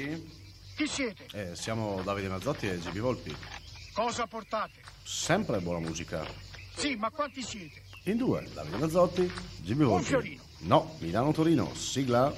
Sì? Chi siete? Eh, siamo Davide Mazzotti e GB Volpi. Cosa portate? Sempre buona musica. Sì, ma quanti siete? In due, Davide Mazzotti, GB Volpi. fiorino. No, Milano-Torino, sigla.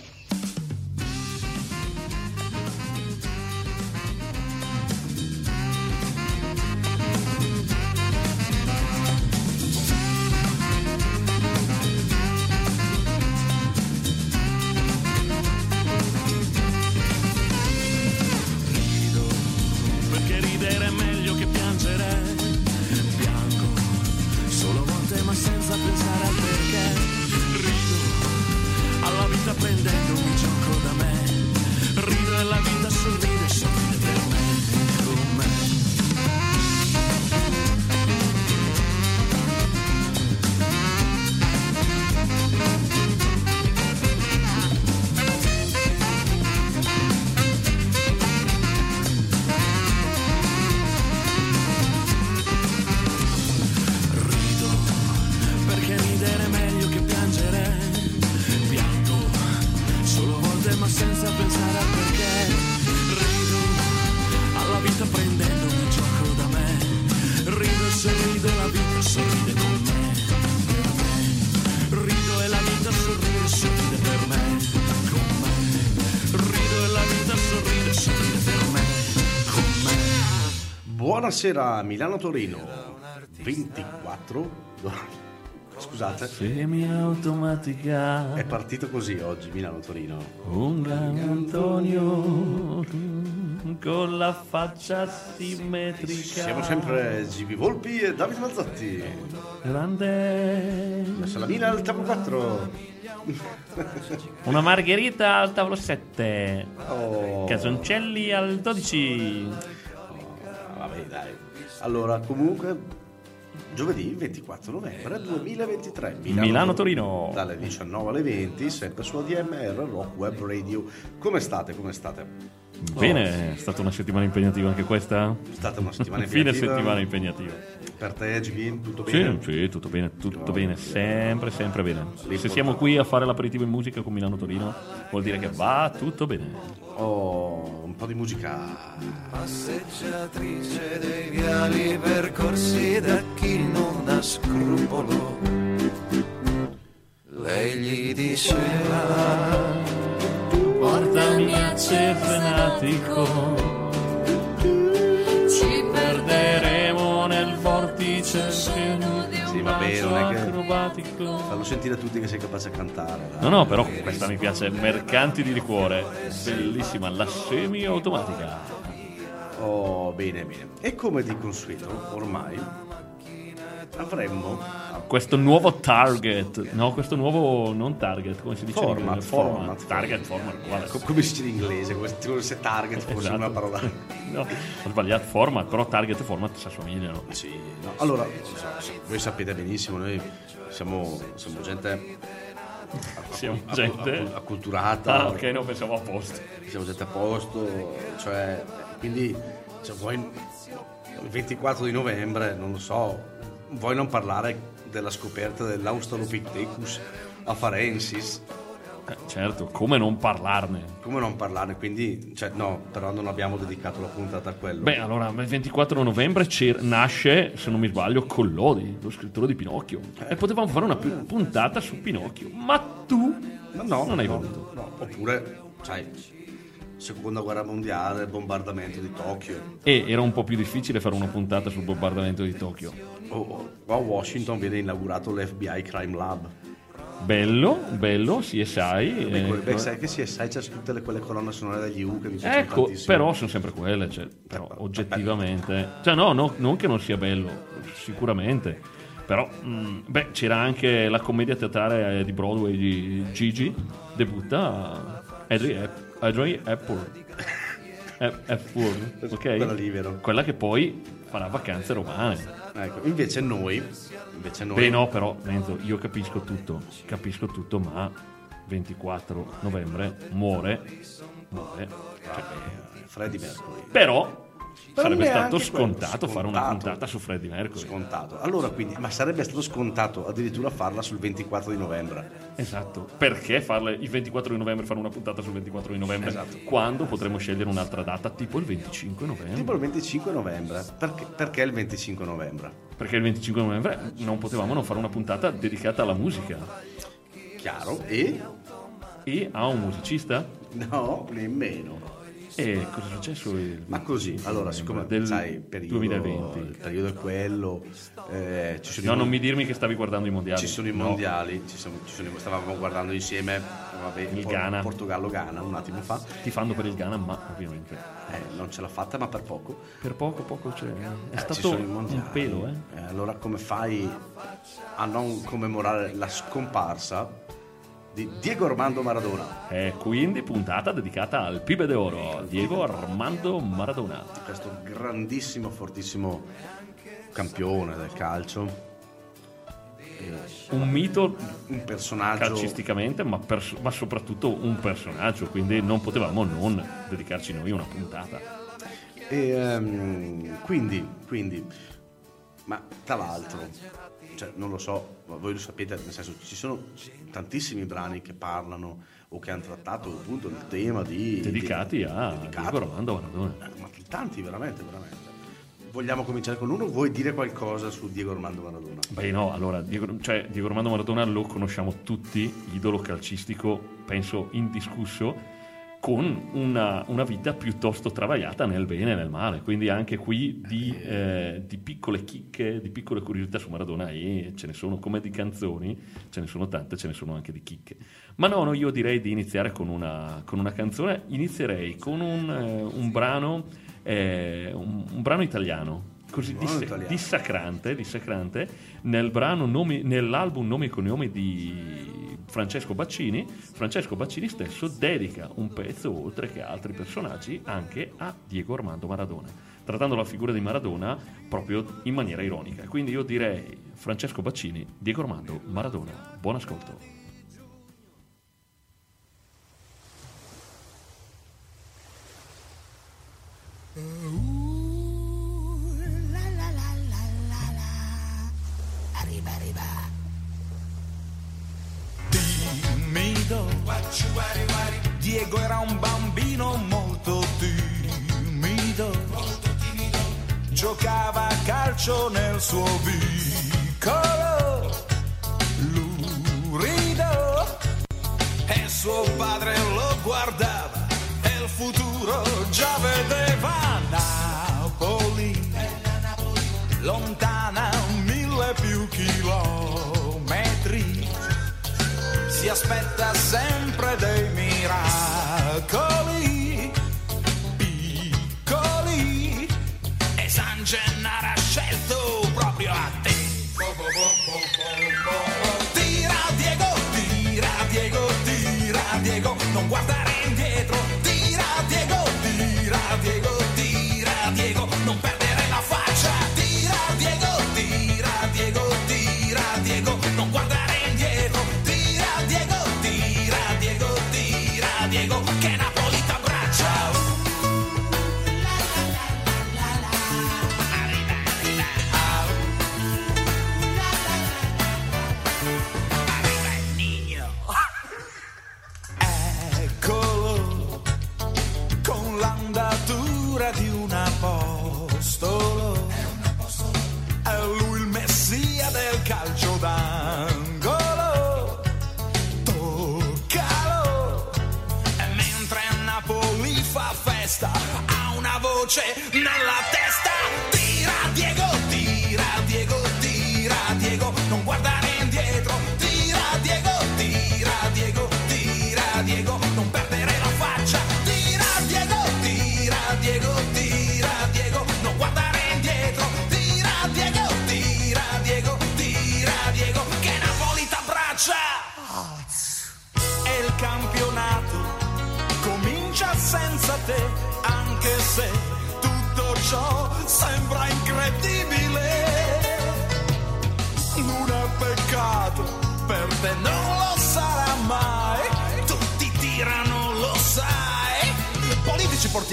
Buonasera, Milano-Torino. 24. Scusate, Semi-automatica, è partito così oggi, Milano-Torino. un gran Antonio con la faccia simmetrica. Siamo sempre GB Volpi e Davide Mazzotti. grande. Messa la Mina al tavolo 4. Una margherita al tavolo 7. Oh, Casoncelli al 12. Vabbè, dai. Allora, comunque, giovedì 24 novembre 2023. Milano-Torino. Dalle 19 alle 20, sempre su ADMR Rock Web Radio. Come state? Come state? Bene, è stata una settimana impegnativa anche questa. È stata una settimana Fine impegnativa. settimana impegnativa. Per te, GB, tutto Sì, bene? sì, tutto bene, tutto bene, sempre, sempre bene. Se siamo qui a fare l'aperitivo in musica con Milano Torino, vuol dire che va tutto bene. Oh, un po' di musica. Passeggiatrice dei viali percorsi da chi non ha scrupolo. Lei gli diceva Portami a Cefenatico, Ci perderemo nel vortice di Sì, un va bene, bacio non è che- acrobatico. Fallo sentire a tutti che sei capace a cantare. dai. No, no, però questa mi piace, Mercanti di liquore, bellissima, la semi-automatica. Oh, bene, bene. E come di consueto, ormai avremmo Questo nuovo target, no, questo nuovo, non target, come si dice in Format, inglese? format. Target, format, uguale. Co- come si dice in inglese? Come se- target fosse Esatto. una parola. No, ho sbagliato, format, però target e format si assomigliano. Sì, no. Allora, so- voi sapete benissimo, noi siamo, siamo gente Siamo gente... accu- acculturata, Ah, ok, no, pensavo a posto. siamo gente a posto, cioè, quindi cioè, vuoi il 24 di novembre, non lo so, vuoi non parlare della scoperta dell'Australopithecus afarensis? Eh, certo, come non parlarne? Come non parlarne? Quindi, cioè, no, però non abbiamo dedicato la puntata a quello. Beh, allora, il 24 novembre nasce, se non mi sbaglio, Collodi, lo scrittore di Pinocchio. E potevamo fare una pu- puntata su Pinocchio. Ma tu Ma no, non hai no, voluto. no. Oppure, sai, seconda guerra mondiale, bombardamento di Tokyo. E era un po' più difficile fare una puntata sul bombardamento di Tokyo. O o- a Washington viene inaugurato l'FBI Crime Lab. Bello, bello, CSI. Beh, eh, sai che si sai c'è tutte le, quelle colonne sonore degli U che mi piacciono Ecco, tantissimo. però sono sempre quelle, cioè, però oggettivamente. Cioè, no, no, non che non sia bello, sicuramente. Però, mm, beh, c'era anche la commedia teatrale eh, di Broadway di Gigi, debutta Hepburn. Hep- Hepburn, ok? Quella lì, vero? Quella che poi farà vacanze romane. Ecco, invece noi, invece noi Beh, no, però, Renzo, io capisco tutto, capisco tutto, ma 24 novembre muore, muore. Cioè, Freddy Mercury. però Però Sarebbe stato quello, scontato fare una scontato. puntata su Freddie Mercury. Scontato. Allora quindi, ma sarebbe stato scontato addirittura farla sul 24 di novembre. Esatto. Perché farle il 24 di novembre fare una puntata sul 24 di novembre Esatto. quando potremmo scegliere un'altra data tipo il 25 novembre? Tipo il 25 novembre. Perché, perché il 25 novembre? Perché il 25 novembre non potevamo non fare una puntata dedicata alla musica Chiaro? E? e a un musicista. No, nemmeno. E cosa è successo? Il Ma così, allora, siccome del sai, periodo, 2020. il periodo è quello, eh, No, i non mi dirmi che stavi guardando i mondiali. Ci sono i No. mondiali, ci sono- ci sono- stavamo guardando insieme vabbè, Il Por- Ghana. Portogallo-Ghana un attimo fa. Tifando per il Ghana, ma ovviamente Eh, non ce l'ha fatta, ma per poco. per poco poco c'è. È Eh, stato un pelo, eh. Eh, allora come fai a non commemorare la scomparsa di Diego Armando Maradona? E quindi puntata dedicata al Pibe d'Oro, Diego Armando Maradona. Questo grandissimo, fortissimo campione del calcio, Un mito un personaggio calcisticamente, ma, pers- ma soprattutto un personaggio, quindi non potevamo non dedicarci noi una puntata. E, ehm, quindi, quindi, ma tra l'altro, cioè, non lo so, voi lo sapete, nel senso ci sono tantissimi brani che parlano o che hanno trattato appunto il tema di... Dedicati di- a dedicato. Diego Armando Maradona. Eh, Ma tanti, veramente, veramente. Vogliamo cominciare con uno? Vuoi dire qualcosa su Diego Armando Maradona? Beh no, allora Diego, cioè, Diego Armando Maradona lo conosciamo tutti, idolo calcistico, penso indiscusso, con una, una vita piuttosto travagliata nel bene e nel male, quindi anche qui di, eh, di piccole chicche, di piccole curiosità su Maradona e ce ne sono come di canzoni, ce ne sono tante, ce ne sono anche di chicche. Ma no, no io direi di iniziare con una, con una canzone, inizierei con un, eh, un brano, eh, un, un brano italiano, così italiano. dissacrante, dissacrante nel brano nomi- nell'album Nomi e Cognomi di Francesco Baccini. Francesco Baccini stesso dedica un pezzo, oltre che a altri personaggi, anche a Diego Armando Maradona, trattando la figura di Maradona proprio in maniera ironica. Quindi io direi Francesco Baccini, Diego Armando Maradona. Buon ascolto. timido. Diego era un bambino molto timido. Giocava a calcio nel suo vicolo. Lurido. E suo padre lo guardava. E il futuro già vedeva Napoli. Lontana mille più chilometri si aspetta sempre dei miracoli piccoli e San Gennaro ha scelto proprio a te. Tira Diego, tira Diego, tira Diego, non guardare voce nella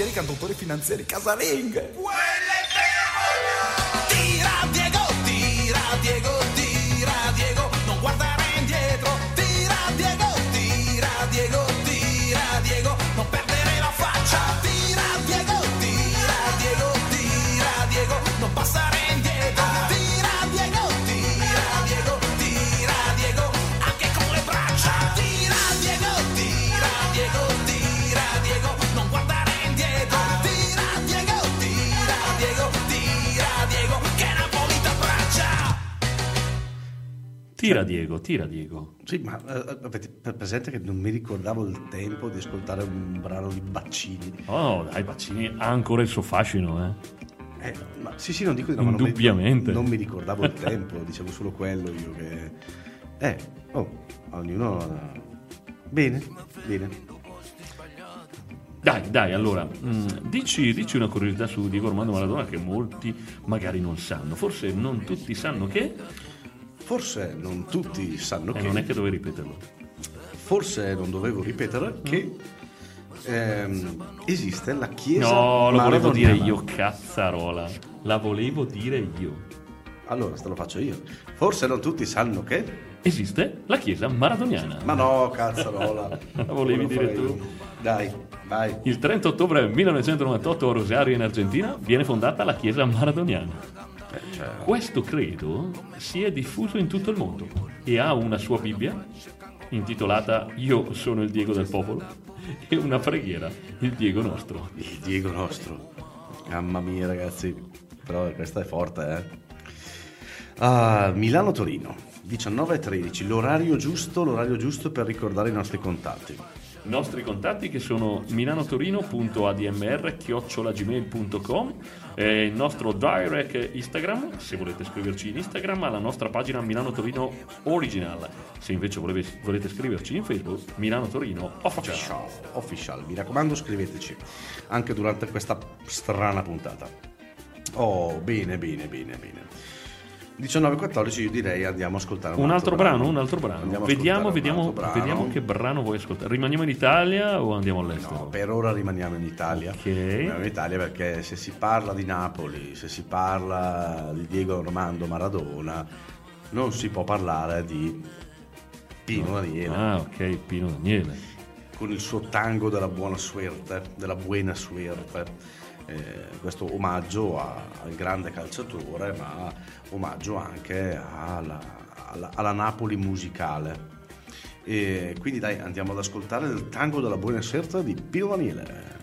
portieri, cantautori, finanzieri, casalinghe. Tira Tira Diego, tira Diego. Sì, ma eh, avete pre- presente che non mi ricordavo il tempo di ascoltare un brano di Baccini. Oh, dai, Baccini ha ancora il suo fascino, eh. Eh, ma, sì, sì, non dico di no, ma non mi- Indubbiamente. Non mi, ricordavo il tempo, dicevo solo quello io che... Eh, oh, ognuno... Bene, bene. Dai, dai, allora, mm, dici, dici una curiosità su Diego Armando Maradona che molti magari non sanno. Forse non tutti sanno che, Forse non tutti sanno e che... non è che dovevi ripeterlo. Forse non dovevo ripetere che ehm, esiste la chiesa No, lo volevo dire io, cazzarola. La volevo dire io. Allora, te lo faccio io. Forse non tutti sanno che... Esiste la chiesa maradoniana. Ma no, cazzarola. La volevi dire tu? io. Dai, vai. Il 30 ottobre 1998 a Rosario in Argentina viene fondata la chiesa maradoniana. Eh, cioè, Questo credo si è diffuso in tutto il mondo e ha una sua Bibbia intitolata Io sono il Diego del popolo e una preghiera, il Diego nostro. il Diego nostro. Mamma mia, ragazzi. Però questa è forte, eh. Ah, Milano-Torino, 19.13. L'orario giusto, l'orario giusto per ricordare i nostri contatti. Nostri contatti che sono milanotorino.admr.gmail.com e il nostro direct Instagram, se volete scriverci in Instagram, alla nostra pagina Milano Torino Original. Se invece volete, volete scriverci in Facebook, Milano Torino Official. Official, official. Mi raccomando, scriveteci anche durante questa strana puntata. Oh, bene, bene, bene, bene. 19.14 io direi andiamo a ascoltare un, Un altro brano, un altro brano. Andiamo Vediamo, vediamo, altro brano. vediamo che brano vuoi ascoltare. Rimaniamo in Italia o andiamo all'estero? No, per ora rimaniamo in Italia. Ok. Rimaniamo in Italia perché se si parla di Napoli, se si parla di Diego Armando Maradona, non si può parlare di Pino Daniele Ah, ok, Pino Daniele. con il suo tango della buona suerte, della buena suerte. Eh, questo omaggio a- al grande calciatore, ma omaggio anche alla, alla- alla Napoli musicale. E quindi dai, andiamo ad ascoltare il tango della buona suerte di Pino Daniele.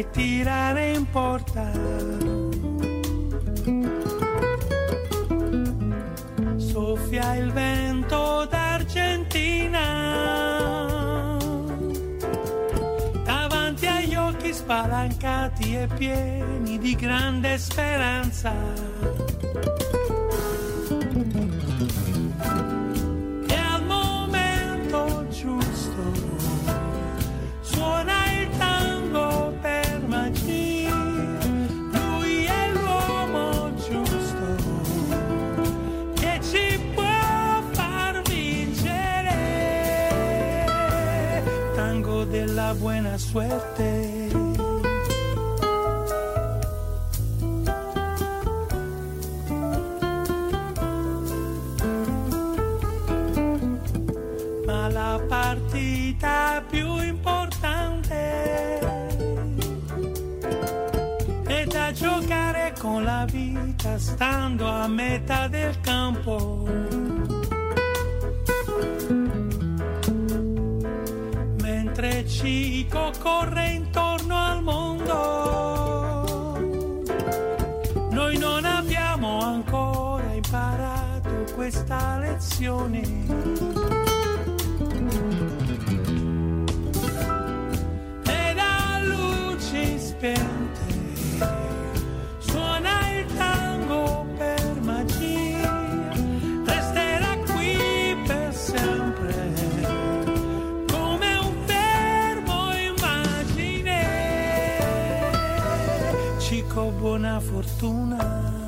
E tirare in porta. Soffia il vento d'Argentina. Davanti agli occhi spalancati e pieni di grande speranza. Buona serpiente suona il tango per magia, resterà qui per sempre come un fermo immagine. Cico, buona fortuna.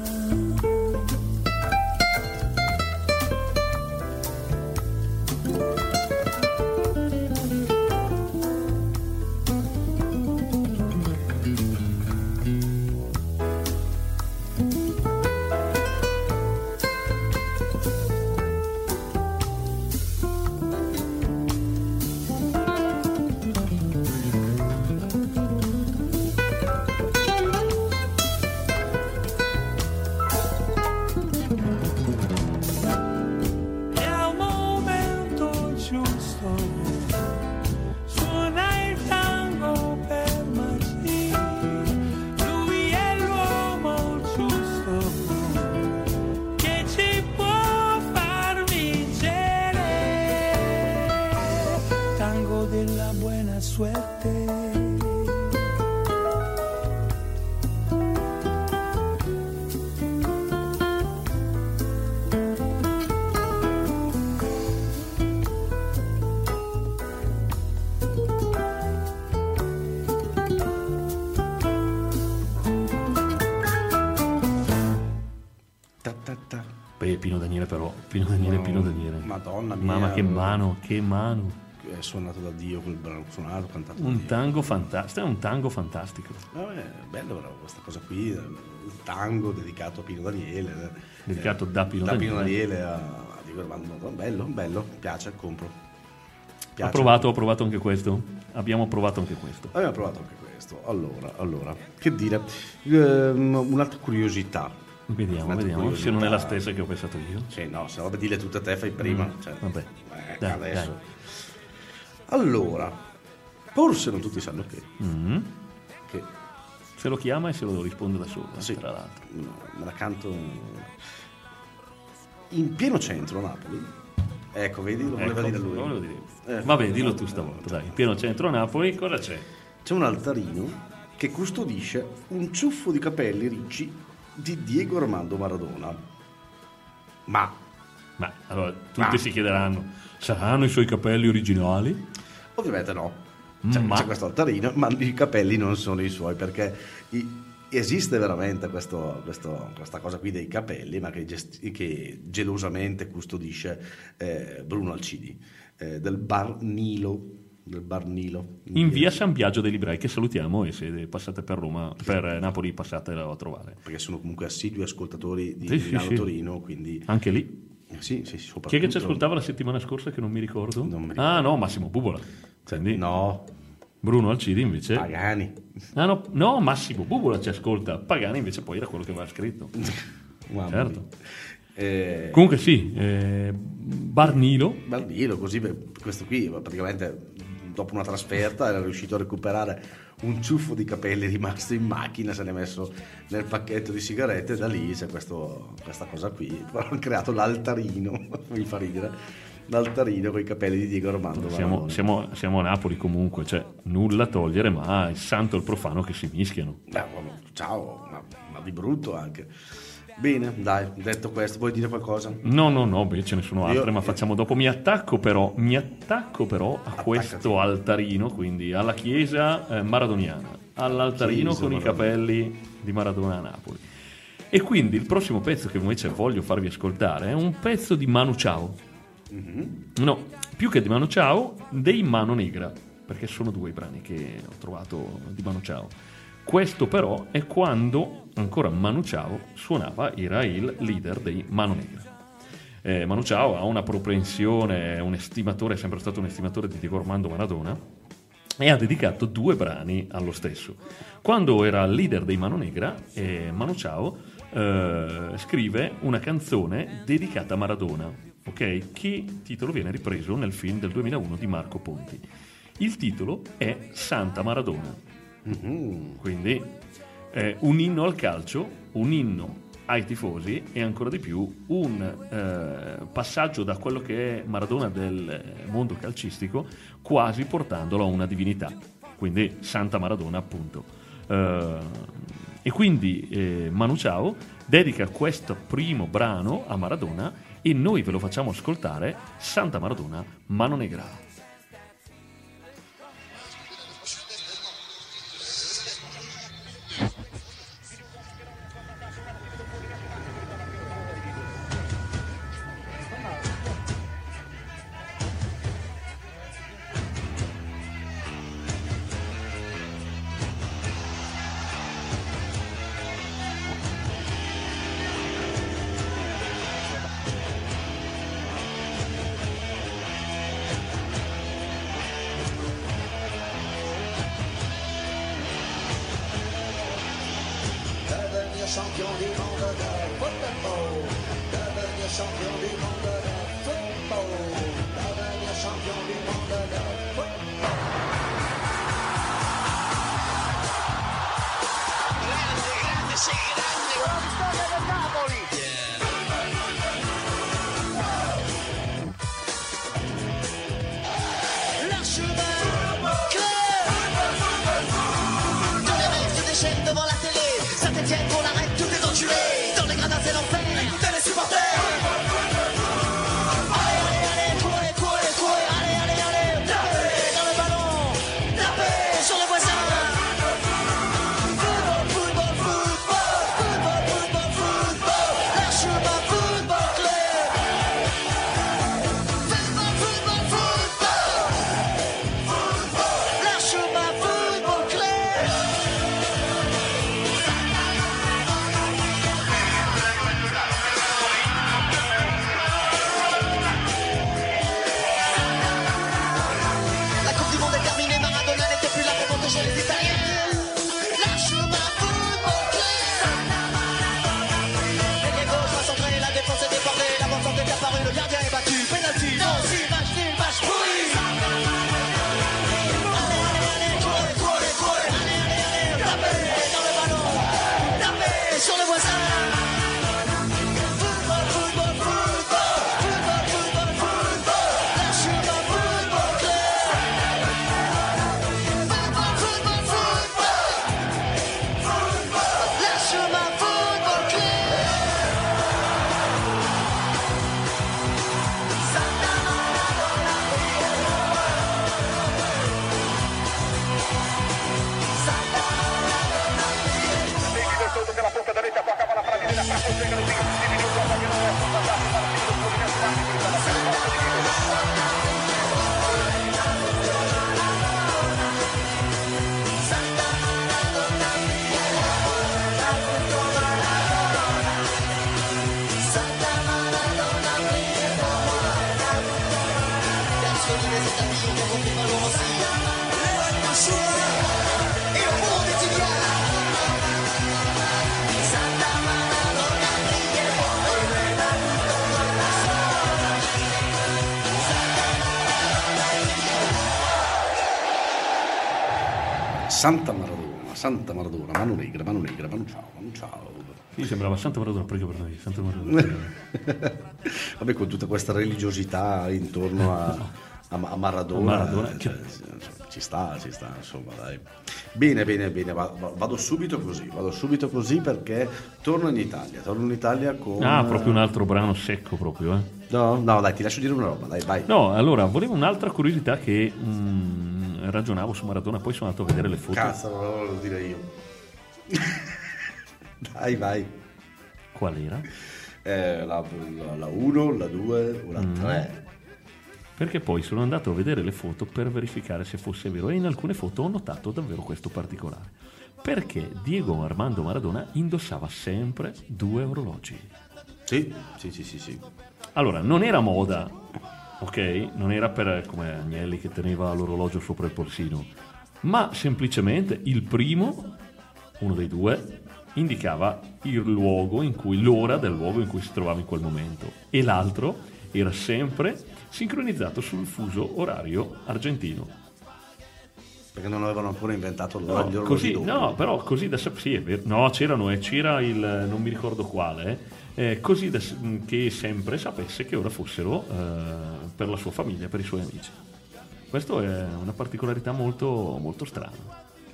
Madonna mia. Mamma che mano, che mano. È suonato da Dio quel brano, suonato, cantato Un tango fantastico, è un tango fantastico. Vabbè, bello però questa cosa qui, il tango dedicato a Pino Daniele. Dedicato da Pino da Pino Daniele. Daniele a, a Diego Armando. Bello, bello, piace, compro. Ho Piace. provato, ho provato anche questo. Abbiamo provato anche questo. Abbiamo provato anche questo. Allora, allora, che dire? Ehm, un'altra curiosità. Vediamo, vediamo se non è la stessa che ho pensato io. Sì, no, se vabbè, dille tutte a te, fai prima. cioè, vabbè. eh, Dai, adesso. Allora, forse non tutti sanno che, Mm. che Se lo chiama e se lo risponde da solo, Sì. tra l'altro. no, me la canto in pieno centro a Napoli. Ecco, vedi, lo voleva Ecco, dire lui. lo volevo dire. Eh, Vabbè, dillo tu stavolta, dai. In pieno centro a Napoli, cosa c'è? C'è un altarino che custodisce un ciuffo di capelli ricci di Diego Armando Maradona. Ma Ma allora, tutti Ma- si chiederanno, saranno i suoi capelli originali? Ovviamente no. C'è, Ma- c'è questo altarino, ma i capelli non sono i suoi perché i- esiste veramente questo- questo- questa cosa qui dei capelli, ma che, gesti- che gelosamente custodisce eh, Bruno Alcidi eh, del bar Nilo. Del bar Nilo In via San Biagio dei Librai, che salutiamo e se passate per Roma, per Napoli passatela a trovare. Perché sono comunque assidui ascoltatori di Sì, Milano sì. Torino, quindi Anche lì. sì, sì. Chi è che ci ascoltava la settimana scorsa che non mi ricordo? Non mi ricordo. Ah no, Massimo Bubola. Quindi No, Bruno Alcidi invece... Pagani. Ah, no, no, Massimo Bubola ci ascolta. Pagani invece poi era quello che aveva scritto. Mamma Certo. Eh, Comunque sì, eh, Barnilo, Baldino, così questo qui praticamente dopo una trasferta era riuscito a recuperare un ciuffo di capelli rimasto in macchina, se l'è messo nel pacchetto di sigarette e da lì c'è questo- questa cosa qui. Hanno creato l'altarino, mi fa ridere, l'altarino con i capelli di Diego Armando siamo, siamo- siamo a Napoli comunque, cioè nulla a togliere, ma il santo e il profano che si mischiano. Beh, ciao, ma, ma di brutto anche. Bene, dai, detto questo, vuoi dire qualcosa? No, no, no, beh, ce ne sono altre, Io- ma facciamo dopo. Mi attacco però, mi attacco però a Attaccati. questo altarino, quindi alla chiesa eh, maradoniana, all'altarino Chiesa con i Maradona. capelli di Maradona a Napoli. E quindi il prossimo pezzo che invece voglio farvi ascoltare è un pezzo di Manu Ciao. No, più che di Manu Ciao, dei Mano Negra, perché sono due i brani che ho trovato di Manu Ciao. Questo però è quando ancora Manu Ciao suonava, era il leader dei Mano Negra. Eh, Manu Ciao ha una propensione, un estimatore, è sempre stato un estimatore di Diego Armando Maradona e ha dedicato due brani allo stesso. Quando era leader dei Mano Negra, eh, Manu Ciao eh, scrive una canzone dedicata a Maradona, ok? Che titolo viene ripreso nel film del 2001 di Marco Ponti. Il titolo è Santa Maradona. Quindi eh, un inno al calcio, un inno ai tifosi e ancora di più un eh, passaggio da quello che è Maradona del mondo calcistico quasi portandolo a una divinità. Quindi Santa Maradona appunto. Eh, e quindi eh, Manu Ciao dedica questo primo brano a Maradona e noi ve lo facciamo ascoltare Santa Maradona, Mano Negra. Champion du monde de football. Devenir champion du monde de Santa Maradona, Santa Maradona, mano negra, mano negra, mano ciao, mano ciao. Sì, sembrava Santa Maradona, prego per noi, Santa Maradona. Vabbè, con tutta questa religiosità intorno a, a- a Maradona, Maradona, eh, cioè, ci sta, ci sta, insomma, dai. Bene, bene, bene, va- va- vado subito così, vado subito così perché torno in Italia, torno in Italia con... Ah, proprio un altro brano secco proprio, eh. No, no, dai, ti lascio dire una roba, dai, vai. No, allora, volevo un'altra curiosità che mm, ragionavo su Maradona, poi sono andato a vedere le foto. Cazzo, non lo volevo dire io. dai, vai. Qual era? Eh, la 1, la 2 o la Mm. 3. Perché poi sono andato a vedere le foto per verificare se fosse vero e in alcune foto ho notato davvero questo particolare. Perché Diego Armando Maradona indossava sempre due orologi. Sì, sì, sì, sì, sì. Allora, non era moda, ok? Non era per come Agnelli che teneva l'orologio sopra il polsino, ma semplicemente il primo, uno dei due, indicava il luogo in cui, l'ora del luogo in cui si trovava in quel momento, e l'altro era sempre sincronizzato sul fuso orario argentino. Perché non avevano ancora inventato l'ora No, così, no, però così da sap- sì. No, c'erano e c'era il non mi ricordo quale, eh, così da s- che sempre sapesse che ora fossero eh, per la sua famiglia, per i suoi amici. Questo è una particolarità molto, molto strana.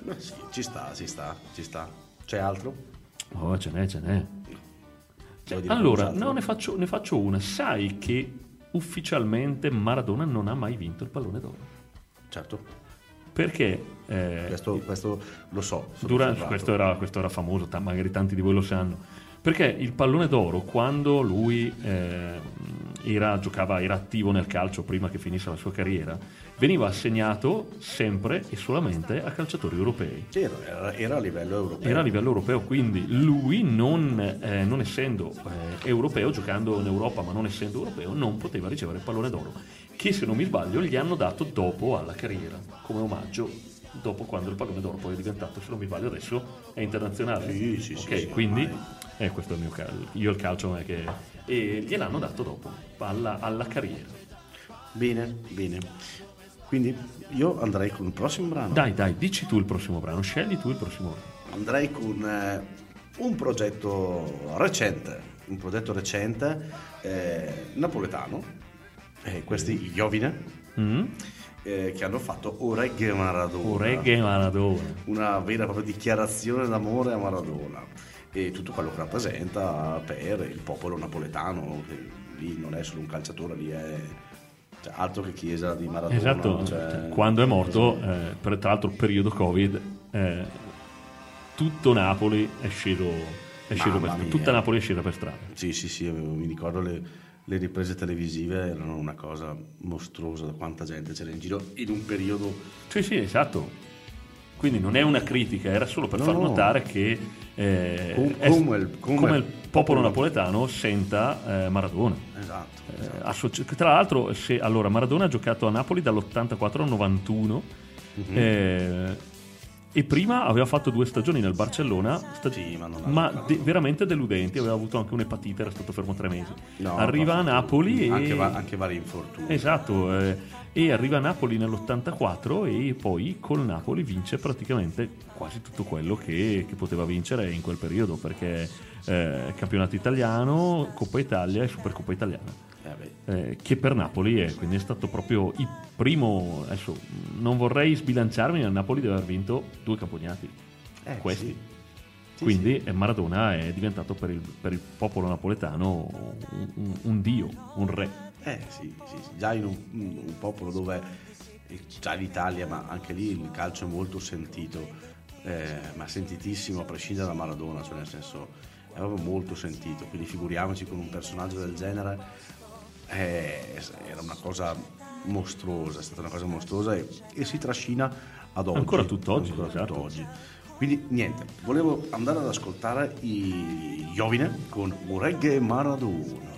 Eh sì, ci sta, ci sta, ci sta. C'è altro? Oh, ce n'è, ce n'è. Dire Allora, no, ne faccio, ne faccio una. Sai che ufficialmente Maradona non ha mai vinto il pallone d'oro? Certo, Perché eh, questo, questo lo so. Durante- questo, era, questo era famoso, ta- magari tanti di voi lo sanno. Perché il pallone d'oro, quando lui eh, era, giocava, era attivo nel calcio prima che finisse la sua carriera, veniva assegnato sempre e solamente a calciatori europei. Era, era a livello europeo. Era a livello europeo, quindi lui, non, eh, non essendo eh, europeo, giocando in Europa ma non essendo europeo, non poteva ricevere il pallone d'oro, che se non mi sbaglio gli hanno dato dopo alla carriera, come omaggio, dopo quando il pallone d'oro poi è diventato, se non mi sbaglio adesso, è internazionale. Sì, sì, sì, Ok, sì, quindi, eh, questo è il mio calcio, io il calcio non è che... E gliel'hanno dato dopo, alla, alla carriera. Bene, bene. Quindi io andrei con il prossimo brano. Dai, dai, dici tu il prossimo brano, scegli tu il prossimo brano. Andrei con eh, un progetto recente, un progetto recente eh, napoletano, eh, questi Iovine, Mm? Eh, che hanno fatto Oreghe Maradona. Oreghe Maradona. Una vera e propria dichiarazione d'amore a Maradona e tutto quello che rappresenta per il popolo napoletano, che lì non è solo un calciatore, lì è cioè, altro che chiesa di Maradona. Esatto, cioè- quando è morto, eh, per, tra l'altro periodo Covid, eh, tutto Napoli è sceso, è sceso per strada. Tutta Napoli è scesa per strada. Sì, sì, sì, mi ricordo le, le riprese televisive erano una cosa mostruosa da quanta gente c'era in giro in un periodo Sì, sì, esatto. Quindi non è una critica, era solo per No, far no. notare che eh, Com- come il- come come il popolo napoletano senta eh, Maradona. esatto. Eh, associ- tra l'altro, se, allora, Maradona ha giocato a Napoli dall'84 al 91 Mhm. E prima aveva fatto due stagioni nel Barcellona, sta- Sì, ma ma de- veramente deludenti. Aveva avuto anche un'epatite, era stato fermo tre mesi. No, arriva a Napoli e. anche, va- anche vari infortuni. Esatto, eh, e arriva a Napoli nell'84 e poi col Napoli vince praticamente quasi tutto quello che, che poteva vincere in quel periodo perché eh, campionato italiano, Coppa Italia e Supercoppa Italiana. Eh, eh, che per Napoli è quindi è stato proprio il primo adesso non vorrei sbilanciarmi ma Napoli deve aver vinto due campionati. Eh, questi. sì. Sì, quindi eh, Maradona è diventato per il, per il popolo napoletano un, un- un dio, un re. Eh sì, sì, sì, già in un, un popolo dove eh, già l'Italia, ma anche lì il calcio è molto sentito, eh, ma sentitissimo a prescindere da Maradona, cioè nel senso è proprio molto sentito, quindi figuriamoci con un personaggio del genere, eh, era una cosa mostruosa, è stata una cosa mostruosa e, e si trascina ad oggi. Ancora tutt'oggi, ancora esatto. tutt'oggi. Quindi niente, volevo andare ad ascoltare i Iovine con Ureghe Maradona.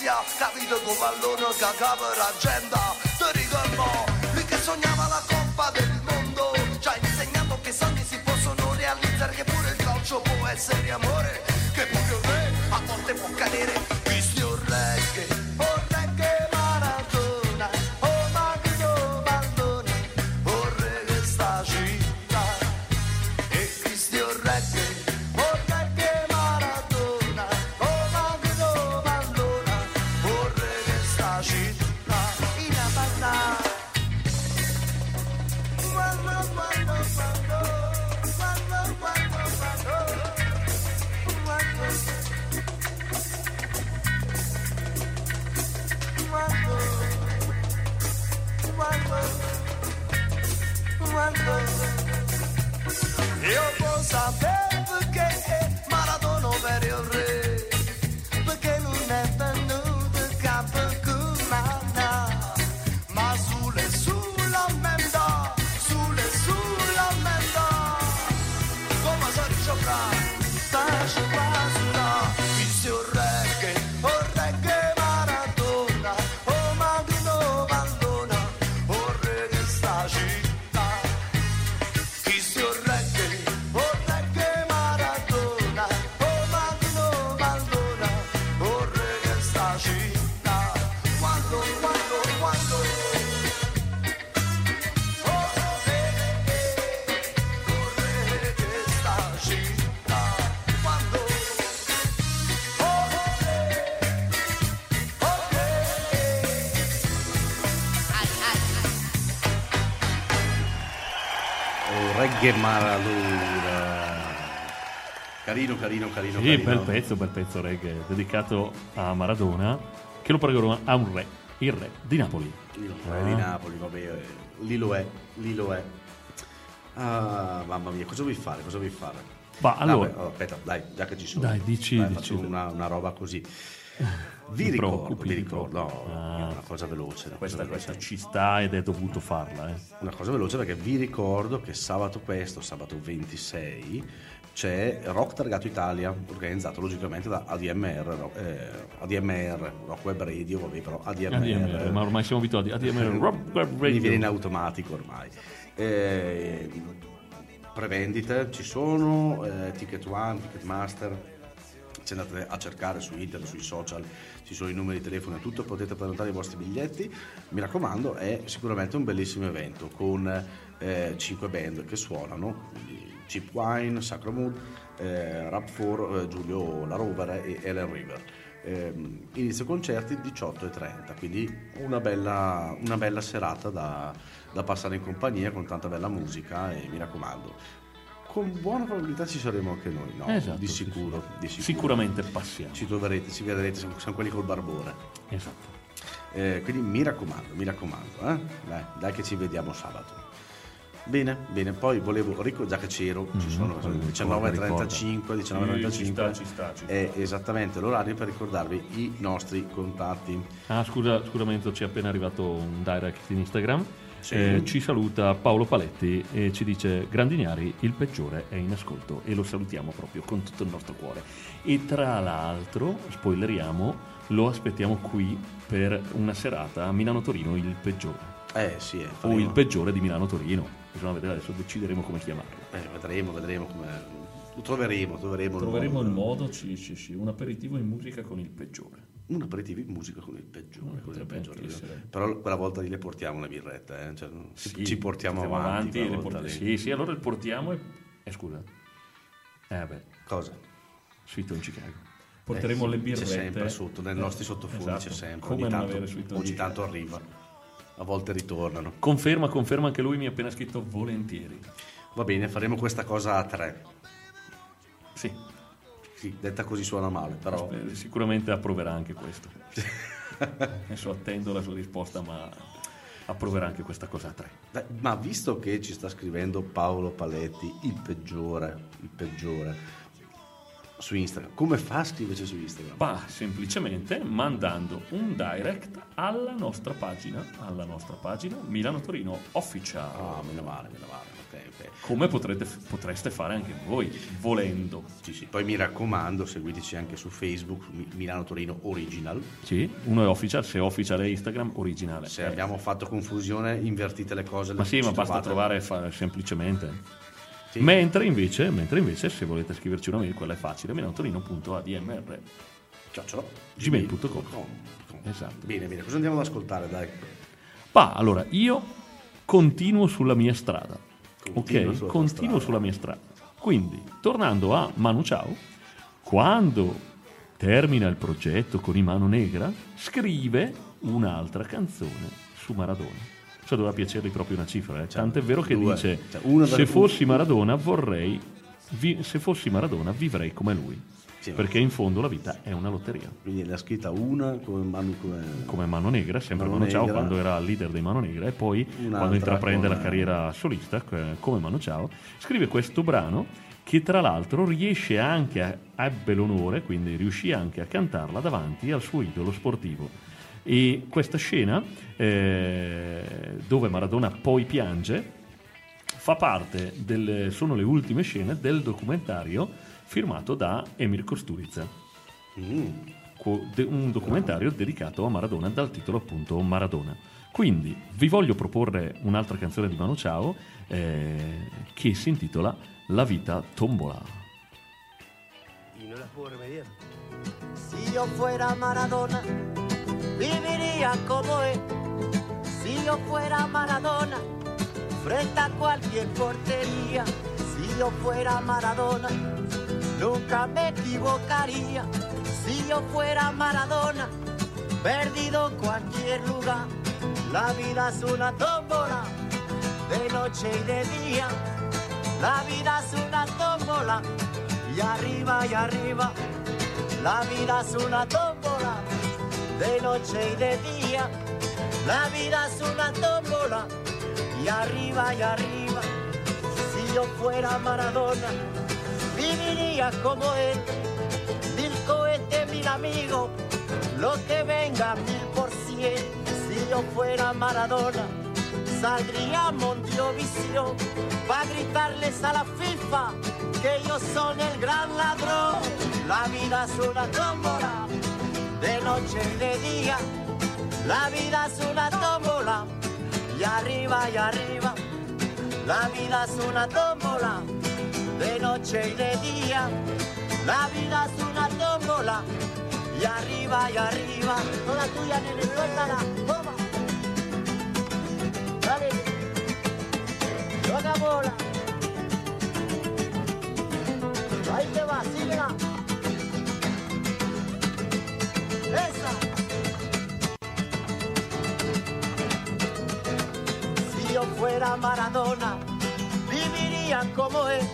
frenesia Capito con l'allone che cava l'agenda Ti ricordo lui che sognava la coppa del mondo. Ci ha insegnato che i sogni si possono realizzare Che pure il calcio può essere amore. Che pure un re a volte può cadere Oh, reggae Maradona. Carino, carino, carino. Sì, carino. bel pezzo, bel pezzo reggae dedicato a Maradona che lo paragona a un re, il re di Napoli. Il re di Napoli, vabbè, eh, lì lo è, lì lo è. Ah, mamma mia, cosa vuoi fare? Cosa vuoi fare? Ma allora- beh, oh, aspetta, dai, già che ci sono. Dai, dici- Dai, dici- una, una roba così. Vi Ti ricordo, preoccupi, vi ricordo, no. Ah. è una cosa veloce. una Questa, cosa veloce. ci sta ed è dovuto farla. Eh. Una cosa veloce perché vi ricordo che sabato questo, sabato 26, c'è Rock Targato Italia, organizzato logicamente da ADMR, eh, ADMR, Rock Web Radio, vabbè, però ADMR. ADMR, ma ormai siamo abituati a ADMR Rock Web Mi viene in Radio. automatico ormai. Eh, prevendite ci sono, eh, Ticket One, Ticketmaster. Se andate a cercare su internet, sui social, ci sono i numeri di telefono e tutto, potete prenotare i vostri biglietti. Mi raccomando, è sicuramente un bellissimo evento con eh, 5 band che suonano, Chip Wine, Sacro Mood, eh, Rap 4, eh, Giulio La Rovere e Ellen River. Ehm, inizio concerti 18.30, quindi una bella, una bella serata da, da passare in compagnia con tanta bella musica e mi raccomando, con buona probabilità ci saremo anche noi, no? Esatto, di, sì, sicuro, di sicuro. Sicuramente passiamo. Ci troverete, ci vedrete, siamo, siamo quelli col barbone. Esatto. Eh, quindi mi raccomando, mi raccomando, eh? dai, dai che ci vediamo sabato. Bene, bene, poi volevo, rico- già che c'ero, ci Mhm, sono poi 19.35, 19.35, Sì, ci sta, ci sta, ci sta. è esattamente l'orario per ricordarvi i nostri contatti. Ah, scusa, scusamente, ci è appena arrivato un direct in Instagram. Sì. Eh, ci saluta Paolo Paletti e ci dice Grandignari, il peggiore è in ascolto e lo salutiamo proprio con tutto il nostro cuore. E tra l'altro, spoileriamo, lo aspettiamo qui per una serata a Milano-Torino, il peggiore. Eh sì, eh, O il peggiore di Milano-Torino. Bisogna vedere adesso, decideremo come chiamarlo. eh, vedremo, vedremo come... Lo troveremo, troveremo, il Troveremo modo. il modo, sì, sì, sì, un aperitivo in musica con il peggiore. Un aperitivo in musica con il peggiore. con il peggiore. Però quella volta lì le portiamo le birrette, eh? cioè, ci- Sì, ci portiamo, avanti. e porti- lì. Sì, sì, allora le portiamo e... Eh, scusa. Eh, beh, Cosa? Sweet in Chicago. Porteremo Eh, le c'è birrette. sempre sotto, nei nostri sottofondi esatto. c'è sempre. Come ogni tanto, ogni tanto arriva, a volte ritornano. Conferma, conferma anche lui mi ha appena scritto volentieri. Va bene, faremo questa cosa a tre. Sì, Sì, detta così suona male, però eh, sicuramente approverà anche questo. Adesso attendo la sua risposta, ma approverà anche questa cosa a tre. Beh, ma visto che ci sta scrivendo Paolo Paletti, il peggiore, il peggiore, su Instagram, come fa a scriverci su Instagram? Va semplicemente mandando un direct alla nostra pagina, alla nostra pagina Milano Torino Official. Ah, meno male, meno male, Come potrete, potreste fare anche voi, volendo. Sì, sì, poi mi raccomando, seguiteci anche su Facebook, Mi- Milano Torino Original. Sì, uno è official, se official è Instagram, originale. Se Eh, abbiamo fatto confusione, invertite le cose. Ma le- sì, ma basta trovate. trovare semplicemente. Mentre, invece, mentre invece, se volete scriverci una mail, quella è facile. Chiocciola. gmail.com. Esatto. Bene, bene, cosa andiamo ad ascoltare? Dai. Ma allora, io continuo sulla mia strada. Ok? sulla Continuo strada. sulla mia strada. Quindi, tornando a Manu Ciao, quando termina il progetto con i Mano Negra, scrive un'altra canzone su Maradona. Cioè doveva piacergli proprio una cifra, eh. tant'è vero che due. dice Cioè, se fossi Maradona vorrei vi- se fossi Maradona vivrei come lui. Sì. Perché in fondo la vita è una lotteria. Quindi ne ha scritta una come Manu come... Come Mano Negra, sempre Mano Mano Ciao quando era leader dei Mano Negra e poi Un'altra quando intraprende con- la carriera solista eh, come Mano Ciao, scrive questo brano che tra l'altro riesce anche a, ebbe l'onore, quindi riuscì anche a cantarla davanti al suo idolo sportivo. E questa scena, eh, dove Maradona poi piange, fa parte delle, sono le ultime scene del documentario firmato da Emir Kusturica. Co- de- un documentario dedicato a Maradona dal titolo appunto Maradona. Quindi vi voglio proporre un'altra canzone di Mano Ciao eh, che si intitola La vita tombola. Si yo fuera Maradona, viviría como él. Si yo fuera Maradona, frente a cualquier portería. Si yo fuera Maradona, nunca me equivocaría. Si yo fuera Maradona, perdido cualquier lugar. La vida es una tómbola, de noche y de día. La vida es una tómbola, y arriba y arriba. La vida es una tómbola, de noche y de día. La vida es una tómbola, y arriba y arriba. Si yo fuera Maradona, viviría como él. Mil cohetes, mil amigos, lo que venga mil por cien. Si yo fuera Maradona, saldría a Mondiovisión para gritarles a la FIFA que ellos son el gran ladrón. La vida es una tómbola, de noche y de día. La vida es una tómbola, y arriba y arriba. La vida es una tómbola, de noche y de día. La vida es una tómbola, y arriba y arriba. Toda tuya, nene, suéltala, toma. Dale, toca bola. Ahí te va, síguela. Esa. Si yo fuera Maradona, viviría como él,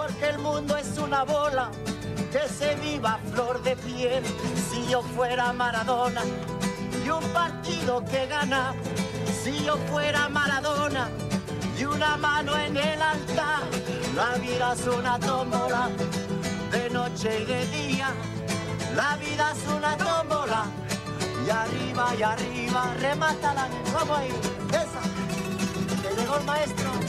porque el mundo es una bola que se viva flor de piel. Si yo fuera Maradona y un partido que gana, si yo fuera Maradona y una mano en el altar, la vida es una tómbola de noche y de día. La vida es una tómbola y arriba y arriba, remátala, vamos ahí, esa, que el maestro.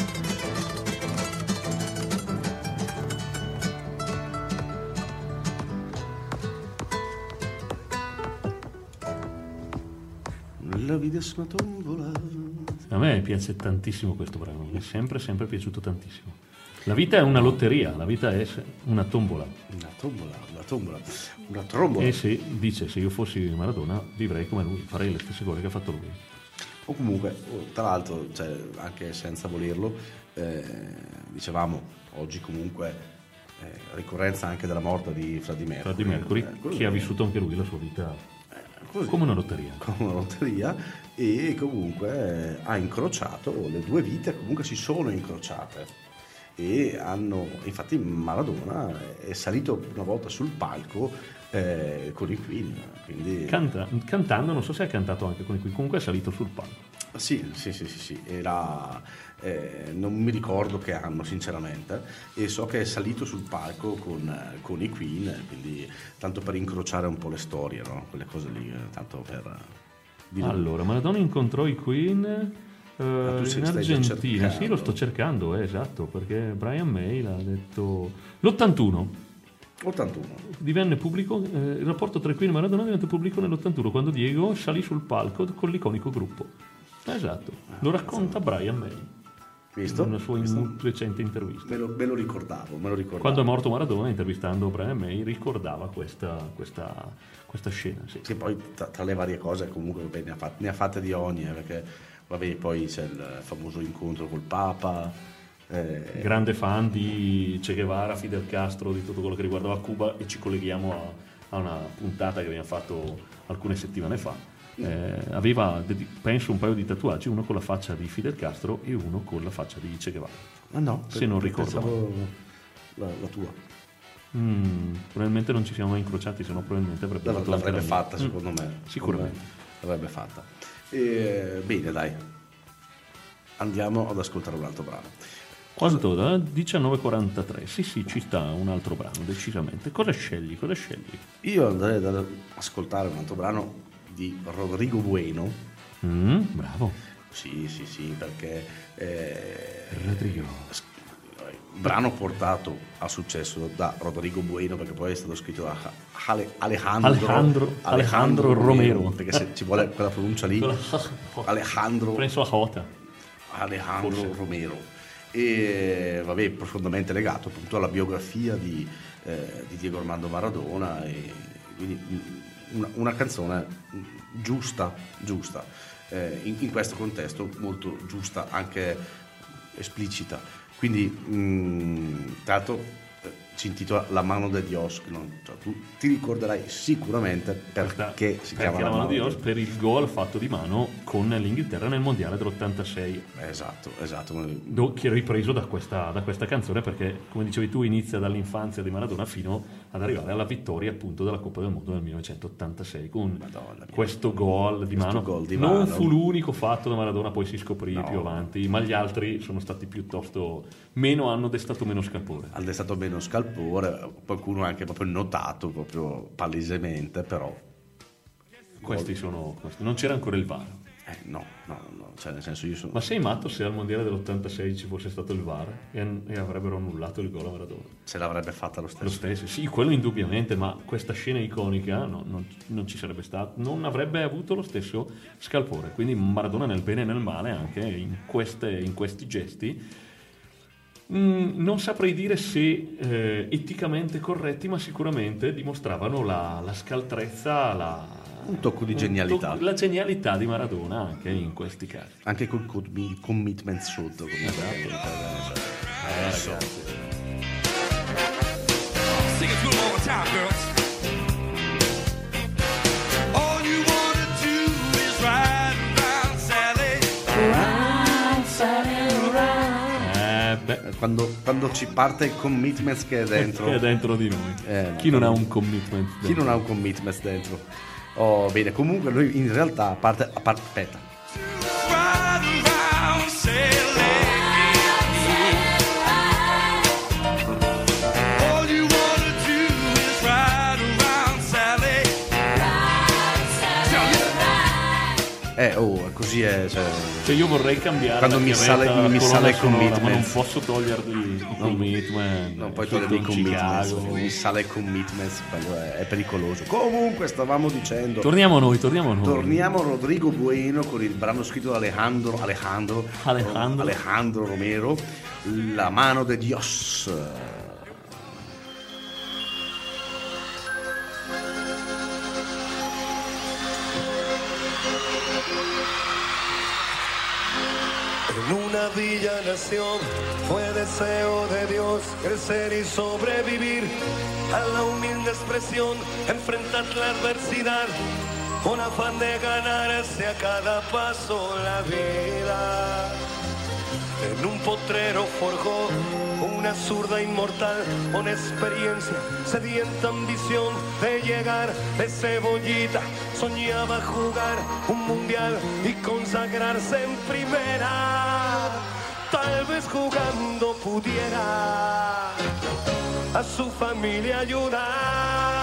La una tombola. A me piace tantissimo questo brano, mi è sempre, sempre piaciuto tantissimo. La vita è una lotteria, la vita è una tombola. Una tombola, una tombola, una trombola. E se dice se io fossi Maradona vivrei come lui, farei le stesse cose che ha fatto lui. O comunque, tra l'altro, cioè, anche senza volerlo, eh, dicevamo, oggi comunque eh, ricorrenza anche della morte di Freddie Mercury. Freddie Mercury, Eh, che ha vissuto anche lui la sua vita Così. come una lotteria. come una lotteria e comunque eh, ha incrociato le due vite comunque si sono incrociate e hanno infatti Maradona è salito una volta sul palco eh, con i Queen quindi Canta- cantando, non so se ha cantato anche con i qui, comunque è salito sul palco. Sì sì sì sì, sì, era eh, non mi ricordo che anno sinceramente e so che è salito sul palco con, con i Queen quindi tanto per incrociare un po' le storie no? quelle cose lì eh, tanto per dire- Allora, Maradona incontrò i Queen eh, Ah, in Argentina. Sì, lo sto cercando, eh, esatto, perché Brian May l'ha detto l'81. 81 Divenne pubblico, eh, il rapporto tra i Queen e Maradona diventa pubblico nell'81 quando Diego salì sul palco con l'iconico gruppo. Esatto, lo racconta Brian May. Visto? in una sua in- recente intervista. Me lo, me lo ricordavo, me lo ricordavo. Quando è morto Maradona, intervistando Brian May, ricordava questa, questa, questa scena. Sì. Sì, poi tra, tra le varie cose comunque vabbè, ne, ha fatte, ne ha fatte di ogni, eh, perché vabbè, poi c'è il famoso incontro col Papa. eh, Grande fan di Che Guevara, Fidel Castro, di tutto quello che riguardava Cuba e ci colleghiamo a, a una puntata che abbiamo fatto alcune settimane fa. Eh, aveva, penso, un paio di tatuaggi, uno con la faccia di Fidel Castro e uno con la faccia di Che Guevara. ma no, se non ricordo La, la tua. Mm, probabilmente non ci siamo mai incrociati, se no probabilmente avrebbe fatto L'avrebbe fatta Mm, secondo me. Sicuramente. L'avrebbe fatta. Eh, bene, dai. Andiamo ad ascoltare un altro brano. Quanto da 19.43? Sì, sì, ci sta un altro brano, decisamente. Cosa scegli? Cosa scegli? Io andrei ad ascoltare un altro brano di Rodrigo Bueno. Mm, bravo. Sì, sì, sì, perché eh, Rodrigo. s- brano portato a successo da Rodrigo Bueno perché poi è stato scritto da Ale- Alejandro, Alejandro- Alejandro Romero. perché se ci vuole quella pronuncia lì Alejandro Penso a Jota. Alejandro Romero e vabbè profondamente legato appunto alla biografia di, eh, di Diego Armando Maradona e quindi una, una canzone mm, giusta giusta. Eh, in, in questo contesto molto giusta anche esplicita. Quindi mm, tra l'altro eh, si intitola La mano de Dios che non- cioè, tu ti ricorderai sicuramente perché si chiama Perché la mano di Dios per il gol fatto di mano con l'Inghilterra nel mondiale dell'86. esatto esatto Do- che è ripreso da questa, da questa canzone perché, come dicevi tu, inizia dall'infanzia di Maradona fino ad arrivare alla vittoria appunto della Coppa del Mondo nel 1986 con Madonna questo gol di Questo mano. di non mano. fu l'unico fatto da Maradona, poi si scoprì No. più avanti, ma gli altri sono stati piuttosto meno, hanno destato meno scalpore. ha destato meno scalpore, qualcuno anche proprio notato, proprio palesemente, però Questi sono, questi- non c'era ancora il VAR. Eh, no, no, no, cioè nel senso io sono... Ma sei matto se al mondiale dell'86 ci fosse stato il VAR e, e avrebbero annullato il gol a Maradona? se l'avrebbe fatta lo stesso. Lo stesso, sì, quello indubbiamente, ma questa scena iconica no, non, non ci sarebbe stato, non avrebbe avuto lo stesso scalpore. Quindi Maradona nel bene e nel male, anche in, queste- in questi gesti, mm, non saprei dire se eh, eticamente corretti, ma sicuramente dimostravano la, la scaltrezza, la, Un tocco di genialità. tocco- la genialità di Maradona anche in questi casi. Anche col commitment sotto. Come Esatto. eh, ragazzi. Sing it to 'em all the time, girls. All you wanna do is ride around Sally. Eh, Eh, Quando, quando ci parte il commitment che è dentro, che è dentro di noi. Eh, Chi non ha un commitment? chi dentro? non ha un commitment dentro? Oh, bene, comunque lui in realtà, a parte, a parte aspetta, eh, oh, così è, cioè, Cioè io vorrei cambiare Quando mi sale- mi sale il sonora, ma non commitment. posso togliergli il commitment. non puoi Sotto togliere i in commitments, Chicago. mi sale il è, è pericoloso. Comunque stavamo dicendo, Torniamo a noi, torniamo a noi. torniamo a Rodrigo Bueno con il brano scritto da Alejandro, Alejandro, Alejandro. Alejandro Romero, La mano de Dios. En una villa nación fue deseo de Dios crecer y sobrevivir a la humilde expresión, enfrentar la adversidad con afán de ganarse a cada paso la vida. En un potrero forjó una zurda inmortal con experiencia, sedienta ambición de llegar de cebollita. Soñaba jugar un mundial y consagrarse en primera. Tal vez jugando pudiera a su familia ayudar.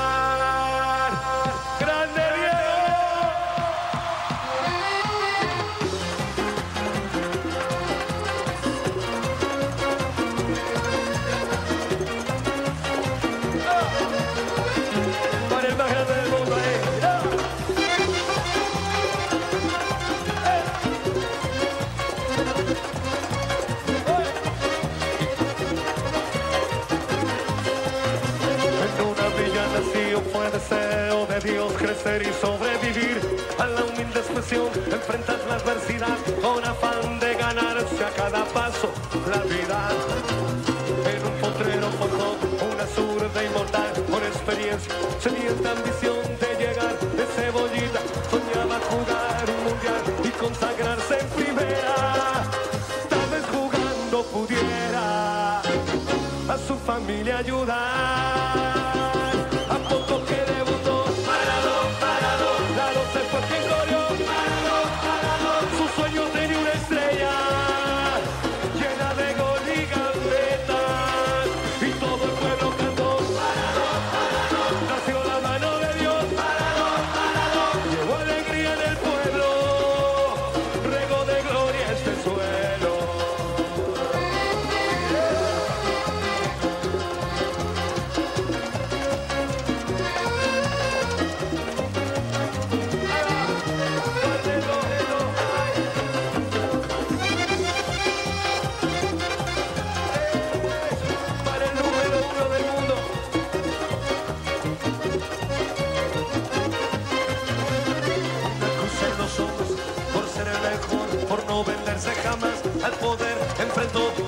Cada paso la vida. En un potrero forjó una zurda inmortal con experiencia, sedienta ambición de llegar de cebollita, soñaba jugar un mundial y consagrarse en primera. Tal vez jugando pudiera a su familia ayudar.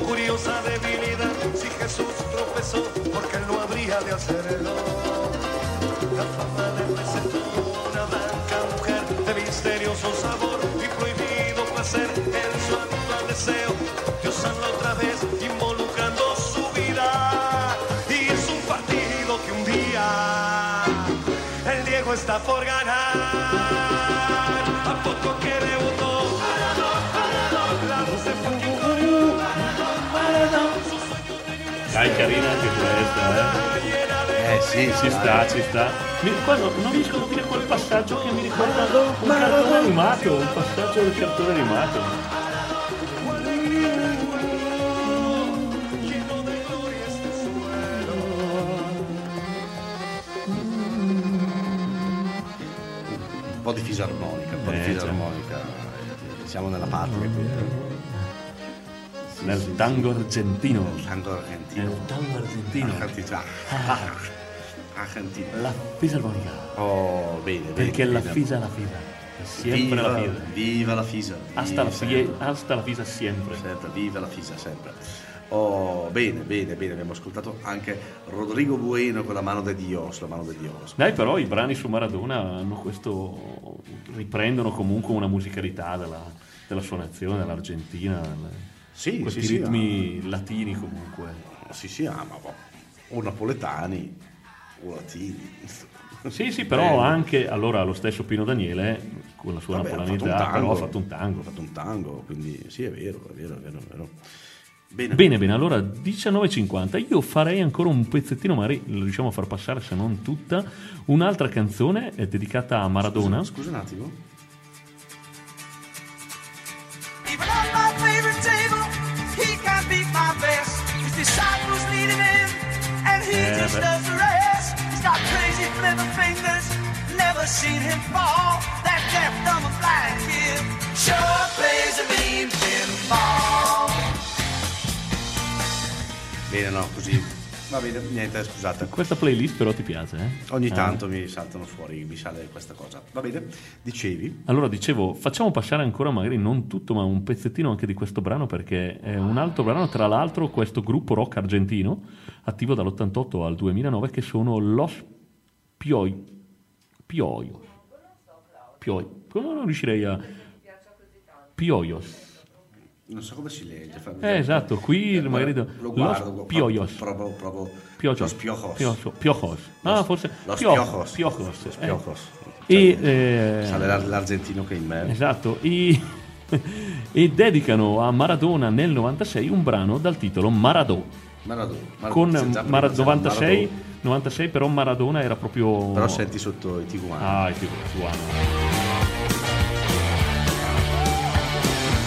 Curiosa debilidad. Si Jesús tropezó, porque él no habría de hacerlo. La fama le presentó una blanca mujer de misterioso sabor y prohibido placer en su actual deseo. Dios habla otra vez involucrando su vida y es un partido que un día el Diego está por ganar. Carina anche questa, eh. Eh sì, Ci sta, ci sta. Mi, guarda, non riesco a capire quel passaggio che mi ricorda un cartone animato, un passaggio del cartone animato. Un po' di fisarmonica, un po' di Eh, fisarmonica. Eh, Siamo nella patria qui. Nel tango argentino. Tango argentino. Nel tango argentino. Argentina. Argentina. La fisarmonica. Oh, bene, bene. Perché la bene. fisa è la fisa. Sempre viva, la fisa. Viva la fisa. Hasta la, fie- hasta la fisa sempre. Sempre, viva la fisa, sempre. Oh, bene, bene, bene. Abbiamo ascoltato anche Rodrigo Bueno con la mano de Dios, la mano de Dios. Dai, però i brani su Maradona hanno questo. riprendono comunque una musicalità della, della sua nazione, dell'Argentina. le- Sì, questi sì, sì, ritmi latini comunque. Sì, sì, ah, ma boh, o napoletani o latini. Sì, sì, però Eh, anche allora lo stesso Pino Daniele con la sua vabbè, però ha fatto un tango. Ha fatto un tango, quindi sì, è vero, è vero, è vero. È vero. Bene. Bene, bene, allora 19.50, io farei ancora un pezzettino, magari lo riusciamo a far passare se non tutta, un'altra canzone è dedicata a Maradona. Scusa un attimo. Flipper fingers, never seen him fall. That deaf, dumb, blind kid sure plays a mean pinball. Bene, no, così. Va bene, niente, scusate. Questa playlist però ti piace, eh? Ogni Ah. tanto mi saltano fuori, mi sale questa cosa. Va bene? Dicevi? Allora dicevo, facciamo passare ancora magari non tutto, ma un pezzettino anche di questo brano perché è un altro brano, tra l'altro questo gruppo rock argentino, attivo dall'88 al 2009, che sono Los Pioi. Pioio. Pioi. Come non riuscirei a... Pioios. Non so come si legge. Eh, esatto, qui Eh, magari... Lo Los guardo. Piojos. Provo, provo. Piojos. Los piojos. Piojos. Piojos. Ah, forse... Los Pio- piojos. Piojos. Los eh. piojos. E... Cioè, eh, l'argentino che è in me. Esatto, e, e dedicano a Maradona nel 96 un brano dal titolo Maradò. Maradona. Mar- Con Mara- pronunciamo 96, Maradona, 96 però Maradona era proprio... Però senti sotto i tiguani. Ah, il tiguano.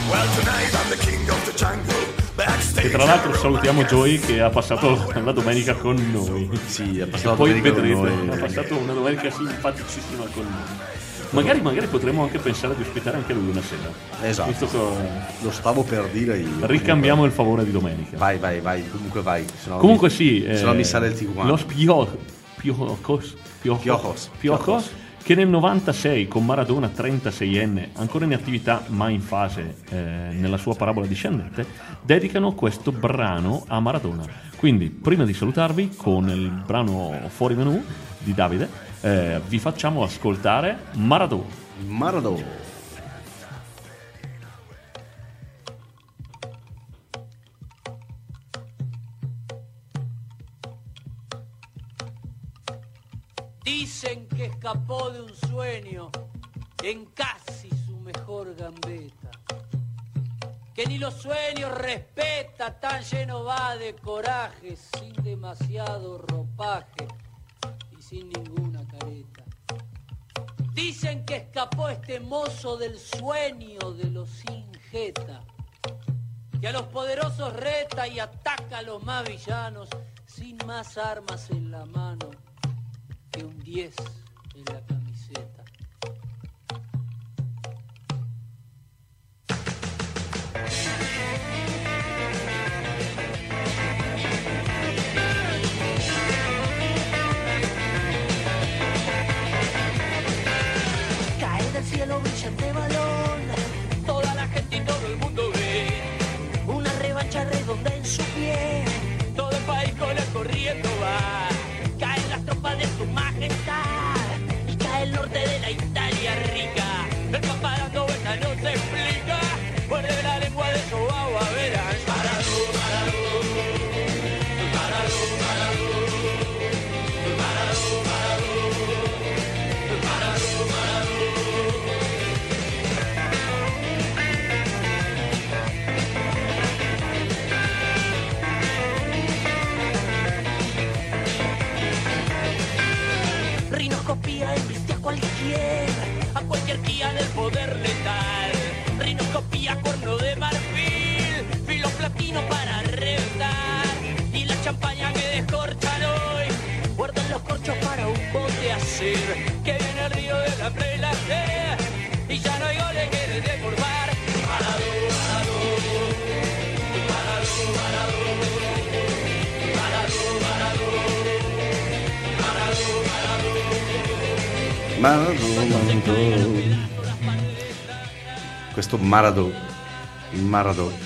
Well, tonight I'm the king of the jungle. Backstage. E tra l'altro salutiamo Joey che ha passato la domenica con noi. Sì, ha E passato poi vedrete, noi. ha passato una domenica simpaticissima con noi. Magari, magari potremmo anche pensare di ospitare anche lui una sera. Esatto. Che Lo stavo per dire io. ricambiamo il favore di domenica. Vai, vai, vai. Comunque vai. sennò Comunque mi- sì, Se no eh, mi sale il tiguano. Lo spio, piocos, Piojos, Piojos. Piojos, che nel 96 con Maradona 36enne, ancora in attività ma in fase eh, nella sua parabola discendente, dedicano questo brano a Maradona. Quindi, prima di salutarvi con il brano Fuori Menù di Davide, eh, vi facciamo ascoltare Maradona. Maradona. Dicen que escapó de un sueño en casi su mejor gambeta. Que ni los sueños respeta, tan lleno va de coraje, sin demasiado ropaje sin ninguna careta. Dicen que escapó este mozo del sueño de los sin jeta, que a los poderosos reta y ataca a los más villanos, sin más armas en la mano que un 10 en la bote hacer. Que viene el río de la prelaje, y ya no hay goles que desbordar. Parado, parado, parado, parado, parado, parado, parado, parado. Maradona. Questo Maradona. Il Maradona. Ci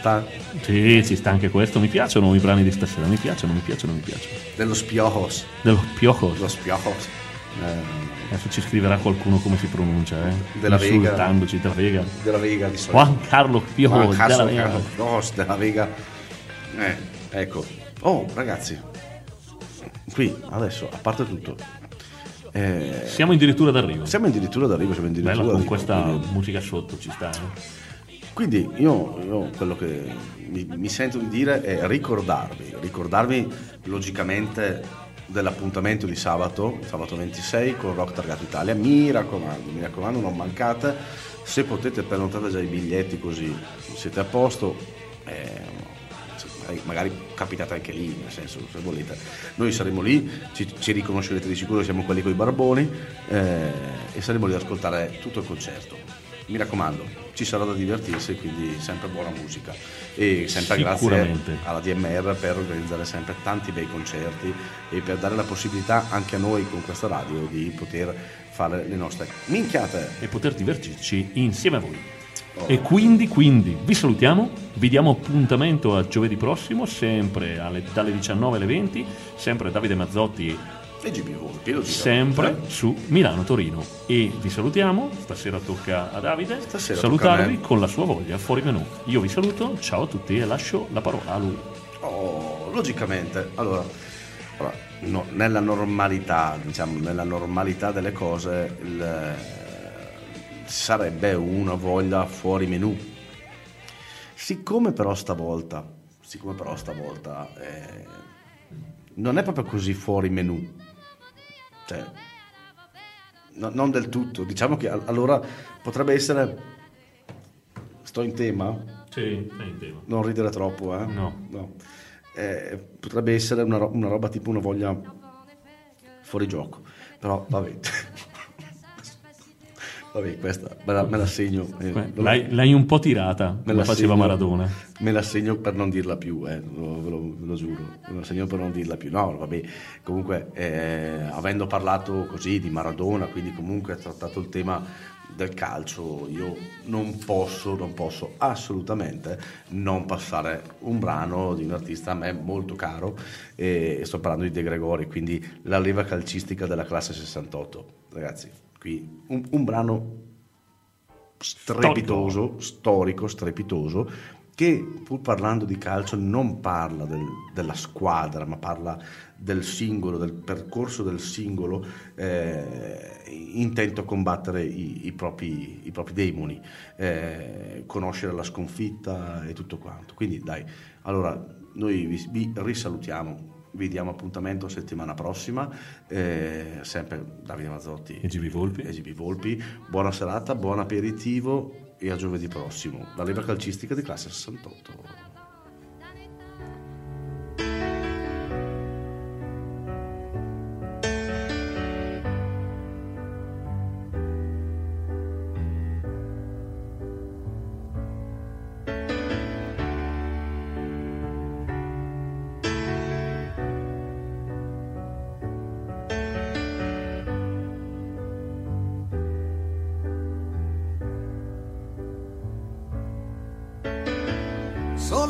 sta? Sì, ci sta anche questo. Mi piacciono i brani di stasera, mi piacciono, mi piacciono, mi piacciono. Dello Spiojos. Dello Piojos. Lo Spiojos. Eh, Adesso ci scriverà qualcuno come si pronuncia, eh? Della Vega. Della Vega. della Vega di solito. Juan Carlo Piojos Juan Carlos della Vega. Carlos della Vega. Eh, ecco. Oh, ragazzi. Qui, adesso, a parte tutto. eh, Siamo addirittura d'arrivo. siamo addirittura d'arrivo, siamo addirittura Bella con d'arrivo, questa quindi- musica sotto ci sta. eh. Quindi io, io quello che mi, mi sento di dire è ricordarvi, ricordarvi logicamente dell'appuntamento di sabato, sabato 26 con Rock Targato Italia, mi raccomando, mi raccomando non mancate, se potete prenotate già i biglietti così siete a posto, eh, magari- magari capitate anche lì, nel senso se volete, noi saremo lì, ci, ci riconoscerete di sicuro, siamo quelli con i barboni eh, e saremo lì ad ascoltare tutto il concerto. Mi raccomando, ci sarà da divertirsi, quindi sempre buona musica e sempre grazie alla DMR per organizzare sempre tanti bei concerti e per dare la possibilità anche a noi con questa radio di poter fare le nostre minchiate. E poter divertirci insieme a voi. E quindi, quindi, vi salutiamo, vi diamo appuntamento a giovedì prossimo, sempre alle- dalle 19 alle 20, sempre Davide Mazzotti E GB Volpi, lo dico. sempre Eh? su Milano Torino e vi salutiamo stasera tocca a Davide Stasera a salutarvi me. con la sua voglia fuori menù io vi saluto ciao a tutti e lascio la parola a lui Oh, logicamente, allora, allora, no, nella normalità, diciamo, nella normalità delle cose, il, sarebbe una voglia fuori menù. Siccome però stavolta, siccome però stavolta eh, non è proprio così fuori menù, cioè, no- non del tutto, diciamo che al- allora potrebbe essere, sto in tema? sì, sei in tema Non ridere troppo, eh? No. Eh, potrebbe essere una, ro- una roba tipo una voglia fuori gioco. Però, vabbè. Vabbè, questa me la, me la segno. eh, Eh, L'hai, l'hai un po' tirata, me la faceva segno- Maradona. Me la segno per non dirla più, eh, lo- ve, lo, ve lo giuro. Me la segno per non dirla più. No, vabbè, comunque, eh, avendo parlato così di Maradona, quindi comunque trattato il tema del calcio, io non posso, non posso assolutamente non passare un brano di un artista a me molto caro, e sto parlando di De Gregori, quindi la leva calcistica della classe 68. Ragazzi, qui un, un brano strepitoso, storico, strepitoso, che pur parlando di calcio non parla del- della squadra, ma parla del singolo, del percorso del singolo eh, intento a combattere i, i propri, i propri demoni, eh, conoscere la sconfitta e tutto quanto. Quindi dai, allora noi vi, vi risalutiamo. Vi diamo appuntamento settimana prossima, eh, sempre Davide Mazzotti E GB Volpi. e GB Volpi. Buona serata, buon aperitivo e a giovedì prossimo. La leva calcistica di classe 68.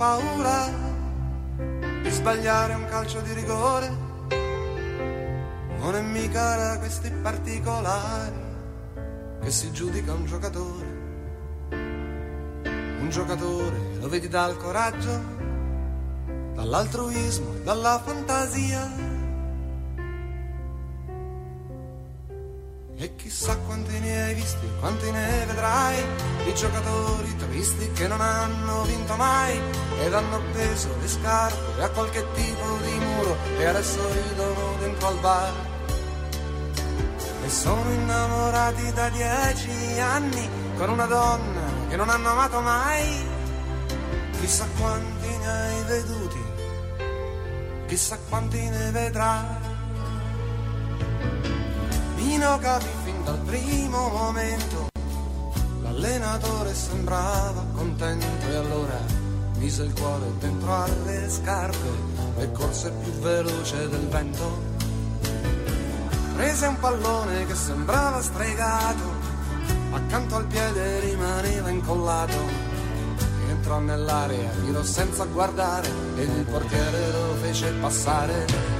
Paura di sbagliare un calcio di rigore. Non è mica da questi particolari che si giudica un giocatore. Un giocatore lo vedi dal coraggio, dall'altruismo dalla fantasia. Ne hai visti, quanti ne vedrai, di giocatori tristi che non hanno vinto mai ed hanno appeso le scarpe a qualche tipo di muro e adesso ridono dentro al bar. E sono innamorati da dieci anni con una donna che non hanno amato mai. Chissà quanti ne hai veduti, chissà quanti ne vedrai. Nino capì fin dal primo momento, l'allenatore sembrava contento e allora mise il cuore dentro alle scarpe e corse più veloce del vento. Prese un pallone che sembrava stregato, accanto al piede rimaneva incollato. Entrò nell'area, tirò senza guardare e il portiere lo fece passare.